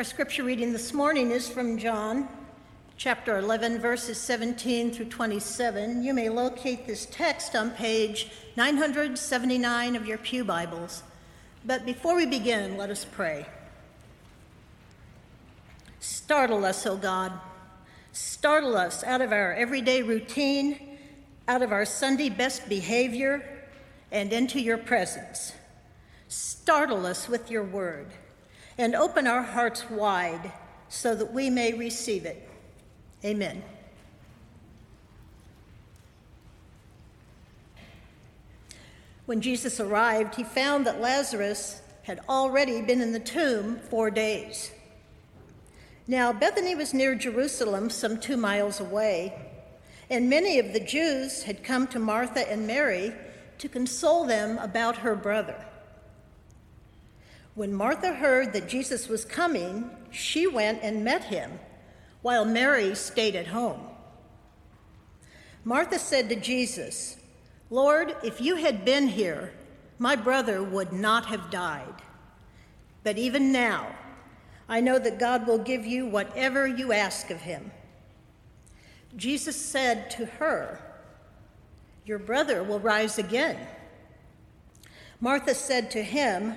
Our scripture reading this morning is from John chapter 11, verses 17 through 27. You may locate this text on page 979 of your Pew Bibles. But before we begin, let us pray. Startle us, O God. Startle us out of our everyday routine, out of our Sunday best behavior, and into your presence. Startle us with your word and open our hearts wide so that we may receive it. Amen. When Jesus arrived, he found that Lazarus had already been in the tomb four days. Now, Bethany was near Jerusalem, some two miles away, and many of the Jews had come to Martha and Mary to console them about her brother. When Martha heard that Jesus was coming, she went and met him, while Mary stayed at home. Martha said to Jesus, Lord, if you had been here, my brother would not have died. But even now, I know that God will give you whatever you ask of him. Jesus said to her, Your brother will rise again. Martha said to him,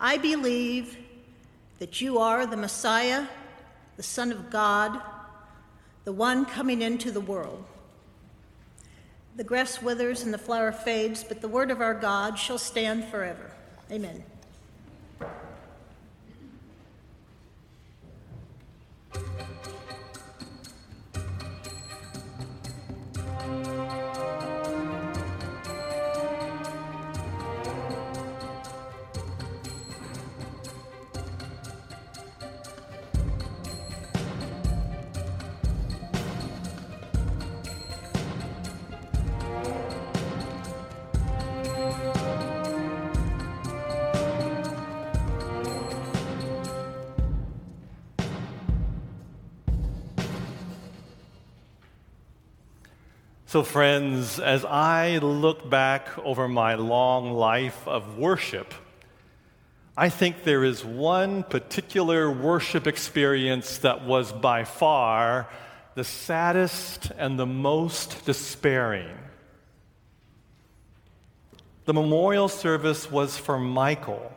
I believe that you are the Messiah, the Son of God, the one coming into the world. The grass withers and the flower fades, but the word of our God shall stand forever. Amen. So, friends, as I look back over my long life of worship, I think there is one particular worship experience that was by far the saddest and the most despairing. The memorial service was for Michael,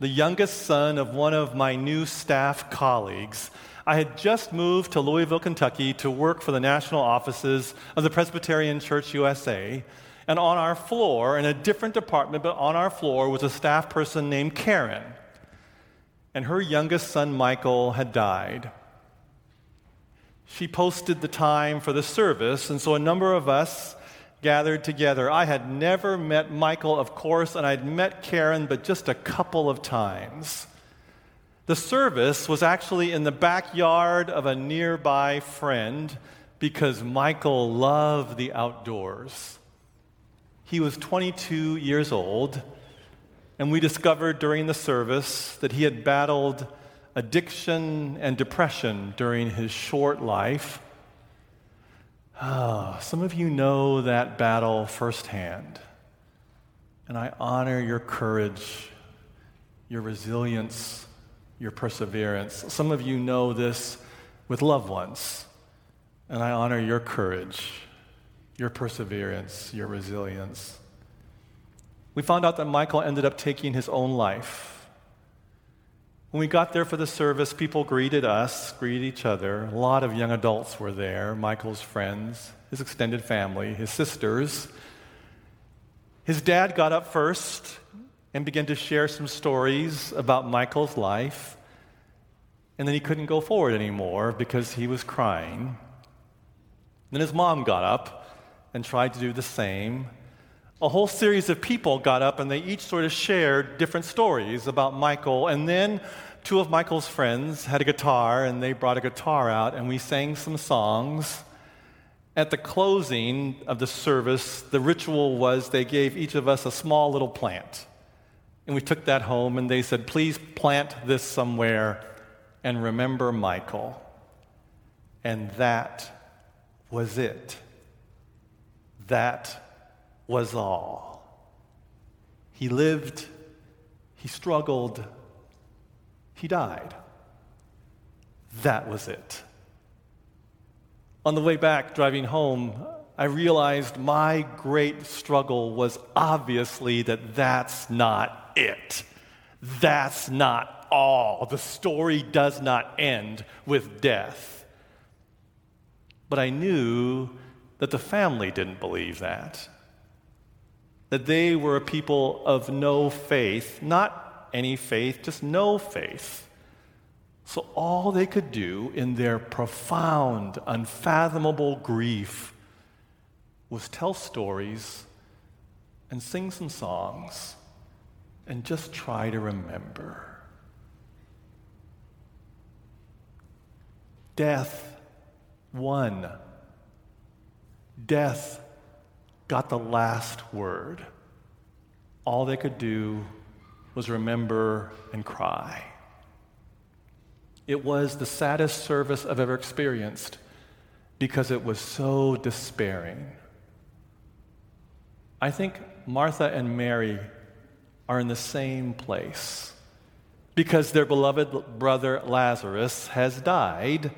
the youngest son of one of my new staff colleagues I had just moved to Louisville, Kentucky to work for the national offices of the Presbyterian Church USA. And on our floor, in a different department, but on our floor, was a staff person named Karen. And her youngest son, Michael, had died. She posted the time for the service, and so a number of us gathered together. I had never met Michael, of course, and I'd met Karen, but just a couple of times. The service was actually in the backyard of a nearby friend because Michael loved the outdoors. He was 22 years old, and we discovered during the service that he had battled addiction and depression during his short life. Oh, some of you know that battle firsthand, and I honor your courage, your resilience, your perseverance. Some of you know this with loved ones, and I honor your courage, your perseverance, your resilience. We found out that Michael ended up taking his own life. When we got there for the service, people greeted us, greeted each other. A lot of young adults were there Michael's friends, his extended family, his sisters. His dad got up first and began to share some stories about Michael's life. And then he couldn't go forward anymore because he was crying. Then his mom got up and tried to do the same. A whole series of people got up and they each sort of shared different stories about Michael. And then two of Michael's friends had a guitar and they brought a guitar out and we sang some songs. At the closing of the service, the ritual was they gave each of us a small little plant. And we took that home and they said, please plant this somewhere and remember Michael. And that was it. That was all. He lived, he struggled, he died. That was it. On the way back, driving home, I realized my great struggle was obviously that that's not it. That's not all. The story does not end with death. But I knew that the family didn't believe that. That they were a people of no faith, not any faith, just no faith. So all they could do in their profound, unfathomable grief was tell stories and sing some songs and just try to remember. Death won. Death got the last word. All they could do was remember and cry. It was the saddest service I've ever experienced because it was so despairing. I think Martha and Mary are in the same place because their beloved brother Lazarus has died,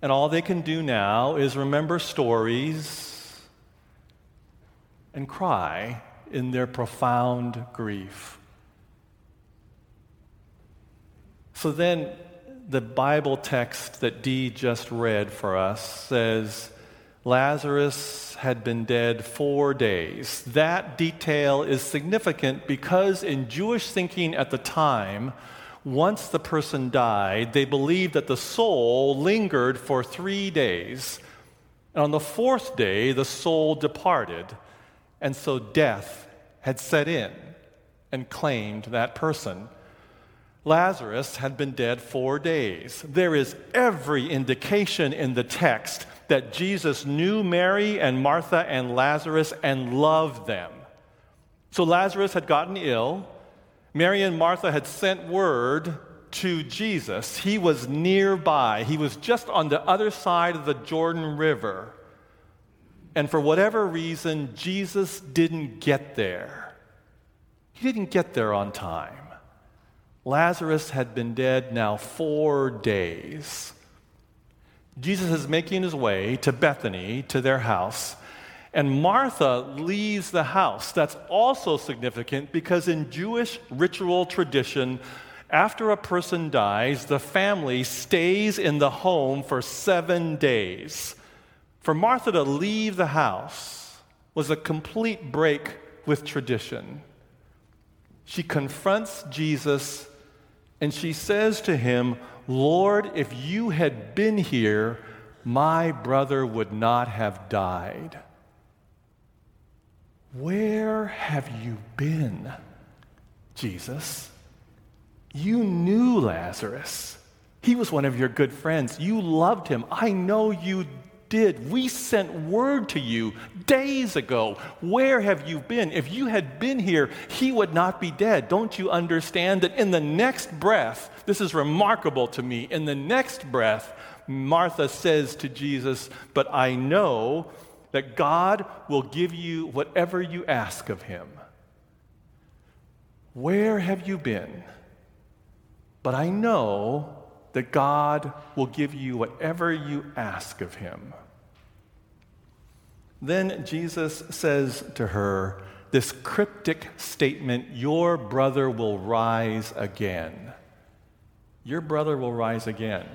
and all they can do now is remember stories and cry in their profound grief. So then, the Bible text that Dee just read for us says Lazarus had been dead four days. That detail is significant because, in Jewish thinking at the time, once the person died, they believed that the soul lingered for three days. And on the fourth day, the soul departed. And so death had set in and claimed that person. Lazarus had been dead four days. There is every indication in the text that Jesus knew Mary and Martha and Lazarus and loved them. So Lazarus had gotten ill. Mary and Martha had sent word to Jesus. He was nearby, he was just on the other side of the Jordan River. And for whatever reason, Jesus didn't get there. He didn't get there on time. Lazarus had been dead now four days. Jesus is making his way to Bethany, to their house, and Martha leaves the house. That's also significant because in Jewish ritual tradition, after a person dies, the family stays in the home for seven days. For Martha to leave the house was a complete break with tradition. She confronts Jesus and she says to him, Lord, if you had been here, my brother would not have died. Where have you been, Jesus? You knew Lazarus. He was one of your good friends. You loved him. I know you did. We sent word to you days ago. Where have you been? If you had been here, he would not be dead. Don't you understand that in the next breath, this is remarkable to me, in the next breath, Martha says to Jesus, But I know that God will give you whatever you ask of him. Where have you been? But I know that God will give you whatever you ask of him. Then Jesus says to her this cryptic statement Your brother will rise again. Your brother will rise again.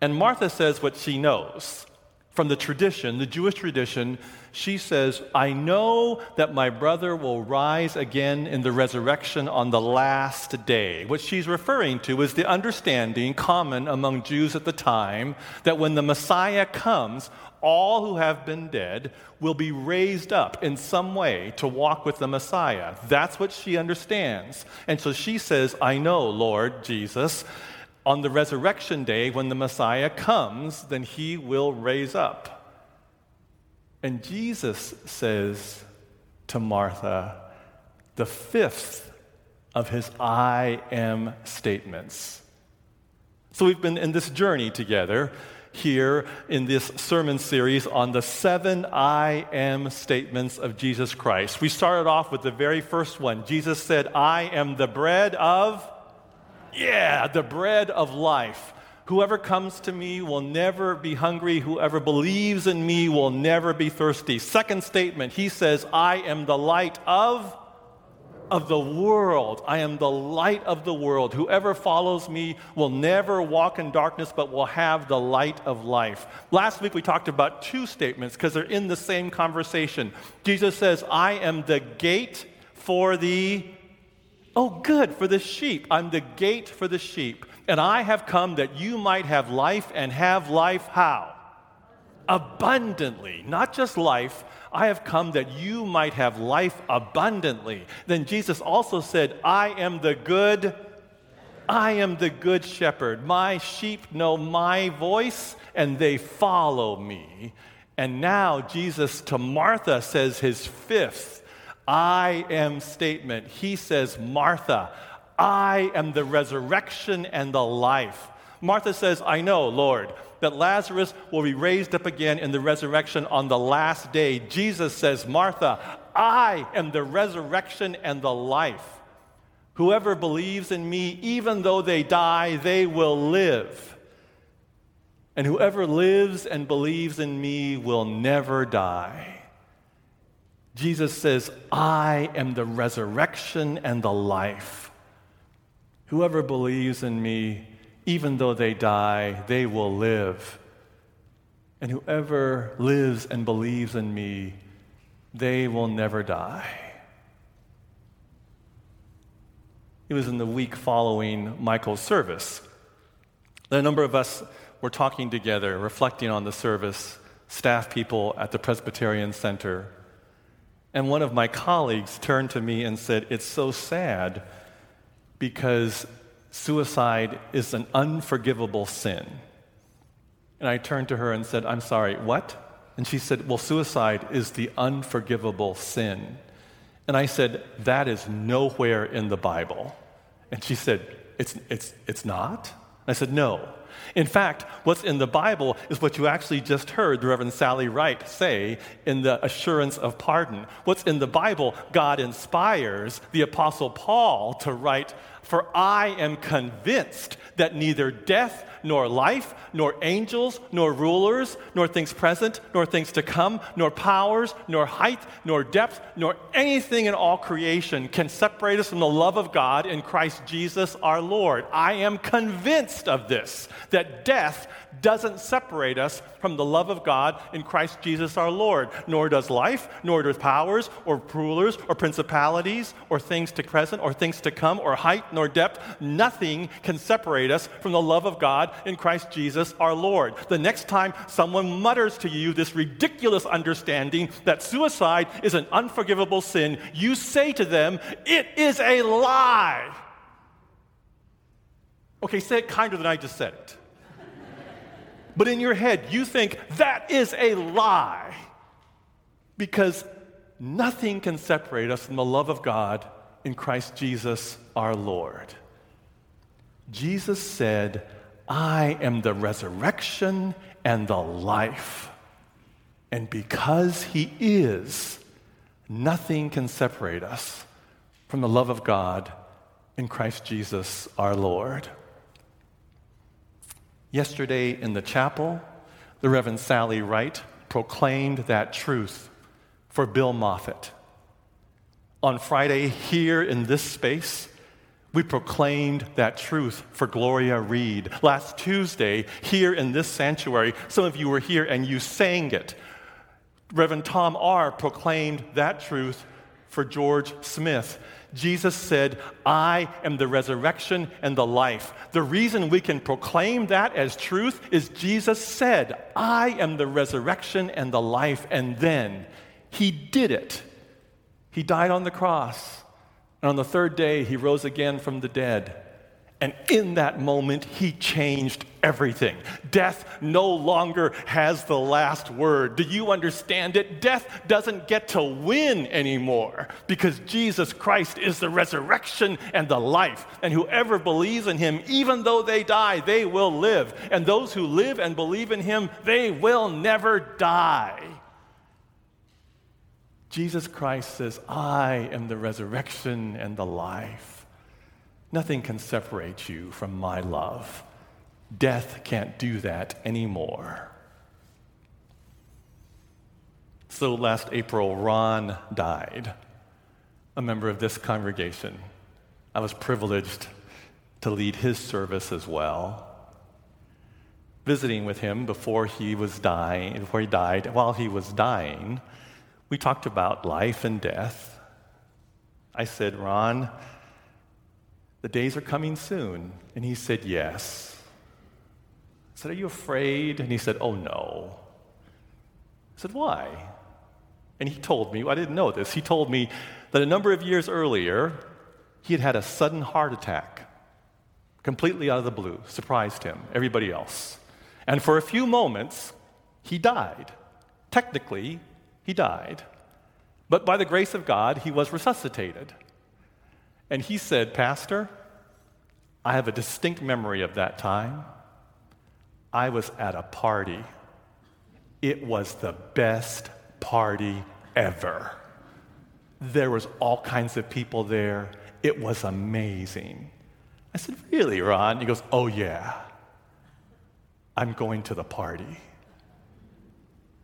And Martha says what she knows from the tradition, the Jewish tradition. She says, I know that my brother will rise again in the resurrection on the last day. What she's referring to is the understanding common among Jews at the time that when the Messiah comes, all who have been dead will be raised up in some way to walk with the Messiah. That's what she understands. And so she says, I know, Lord Jesus, on the resurrection day, when the Messiah comes, then he will raise up. And Jesus says to Martha, the fifth of his I am statements. So we've been in this journey together here in this sermon series on the seven I am statements of Jesus Christ. We started off with the very first one. Jesus said, I am the bread of, yeah, the bread of life. Whoever comes to me will never be hungry. Whoever believes in me will never be thirsty. Second statement, he says, I am the light of of the world. I am the light of the world. Whoever follows me will never walk in darkness, but will have the light of life. Last week we talked about two statements because they're in the same conversation. Jesus says, I am the gate for the, oh, good, for the sheep. I'm the gate for the sheep. And I have come that you might have life and have life how? Abundantly. Not just life, I have come that you might have life abundantly. Then Jesus also said, I am the good. I am the good shepherd. My sheep know my voice and they follow me. And now Jesus to Martha says his fifth I am statement. He says, Martha, I am the resurrection and the life. Martha says, I know, Lord, that Lazarus will be raised up again in the resurrection on the last day. Jesus says, Martha, I am the resurrection and the life. Whoever believes in me, even though they die, they will live. And whoever lives and believes in me will never die. Jesus says, I am the resurrection and the life. Whoever believes in me, even though they die, they will live. And whoever lives and believes in me, they will never die. It was in the week following Michael's service. A number of us were talking together, reflecting on the service, staff people at the Presbyterian Center. And one of my colleagues turned to me and said, It's so sad because suicide is an unforgivable sin. And I turned to her and said, I'm sorry, what? And she said, Well, suicide is the unforgivable sin. And I said, That is nowhere in the Bible. And she said, It's, it's, it's not? I said, No. In fact, what's in the Bible is what you actually just heard the Reverend Sally Wright say in the assurance of pardon. What's in the Bible, God inspires the Apostle Paul to write for I am convinced that neither death, nor life, nor angels, nor rulers, nor things present, nor things to come, nor powers, nor height, nor depth, nor anything in all creation can separate us from the love of God in Christ Jesus our Lord. I am convinced of this, that death doesn't separate us from the love of God in Christ Jesus our Lord, nor does life, nor does powers, or rulers, or principalities, or things to present, or things to come, or height, nor depth. Nothing can separate us from the love of God in Christ Jesus our Lord. The next time someone mutters to you this ridiculous understanding that suicide is an unforgivable sin, you say to them, It is a lie. Okay, say it kinder than I just said it. But in your head, you think that is a lie because nothing can separate us from the love of God in Christ Jesus our Lord. Jesus said, I am the resurrection and the life. And because He is, nothing can separate us from the love of God in Christ Jesus our Lord. Yesterday in the chapel, the Reverend Sally Wright proclaimed that truth for Bill Moffat. On Friday, here in this space, We proclaimed that truth for Gloria Reed. Last Tuesday, here in this sanctuary, some of you were here and you sang it. Reverend Tom R. proclaimed that truth for George Smith. Jesus said, I am the resurrection and the life. The reason we can proclaim that as truth is Jesus said, I am the resurrection and the life. And then he did it. He died on the cross. And on the third day, he rose again from the dead. And in that moment, he changed everything. Death no longer has the last word. Do you understand it? Death doesn't get to win anymore because Jesus Christ is the resurrection and the life. And whoever believes in him, even though they die, they will live. And those who live and believe in him, they will never die. Jesus Christ says, I am the resurrection and the life. Nothing can separate you from my love. Death can't do that anymore. So last April, Ron died, a member of this congregation. I was privileged to lead his service as well. Visiting with him before he was dying, before he died, while he was dying, we talked about life and death. I said, Ron, the days are coming soon. And he said, Yes. I said, Are you afraid? And he said, Oh, no. I said, Why? And he told me, I didn't know this, he told me that a number of years earlier, he had had a sudden heart attack, completely out of the blue, surprised him, everybody else. And for a few moments, he died. Technically, he died. But by the grace of God, he was resuscitated. And he said, Pastor, I have a distinct memory of that time. I was at a party. It was the best party ever. There was all kinds of people there. It was amazing. I said, Really, Ron? He goes, Oh, yeah. I'm going to the party.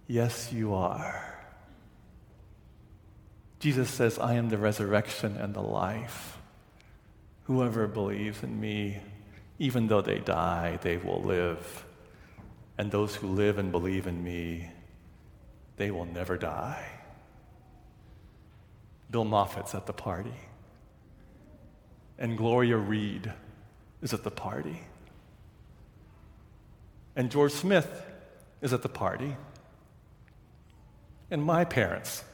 Yes, you are. Jesus says, I am the resurrection and the life. Whoever believes in me, even though they die, they will live. And those who live and believe in me, they will never die. Bill Moffat's at the party. And Gloria Reed is at the party. And George Smith is at the party. And my parents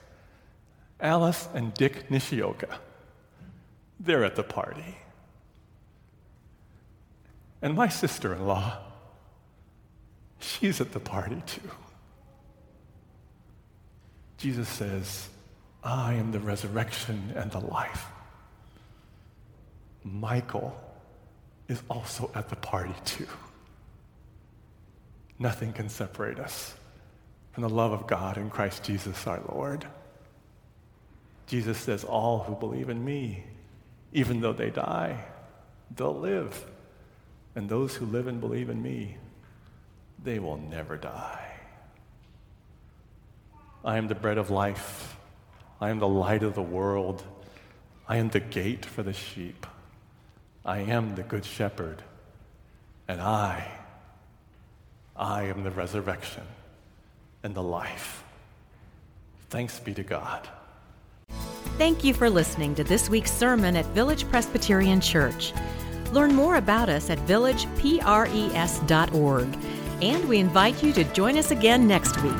Alice and Dick Nishioka. They're at the party. And my sister in law, she's at the party too. Jesus says, I am the resurrection and the life. Michael is also at the party too. Nothing can separate us from the love of God in Christ Jesus our Lord. Jesus says, All who believe in me, even though they die, they'll live. And those who live and believe in me, they will never die. I am the bread of life. I am the light of the world. I am the gate for the sheep. I am the good shepherd. And I, I am the resurrection and the life. Thanks be to God. Thank you for listening to this week's sermon at Village Presbyterian Church. Learn more about us at villagepres.org, and we invite you to join us again next week.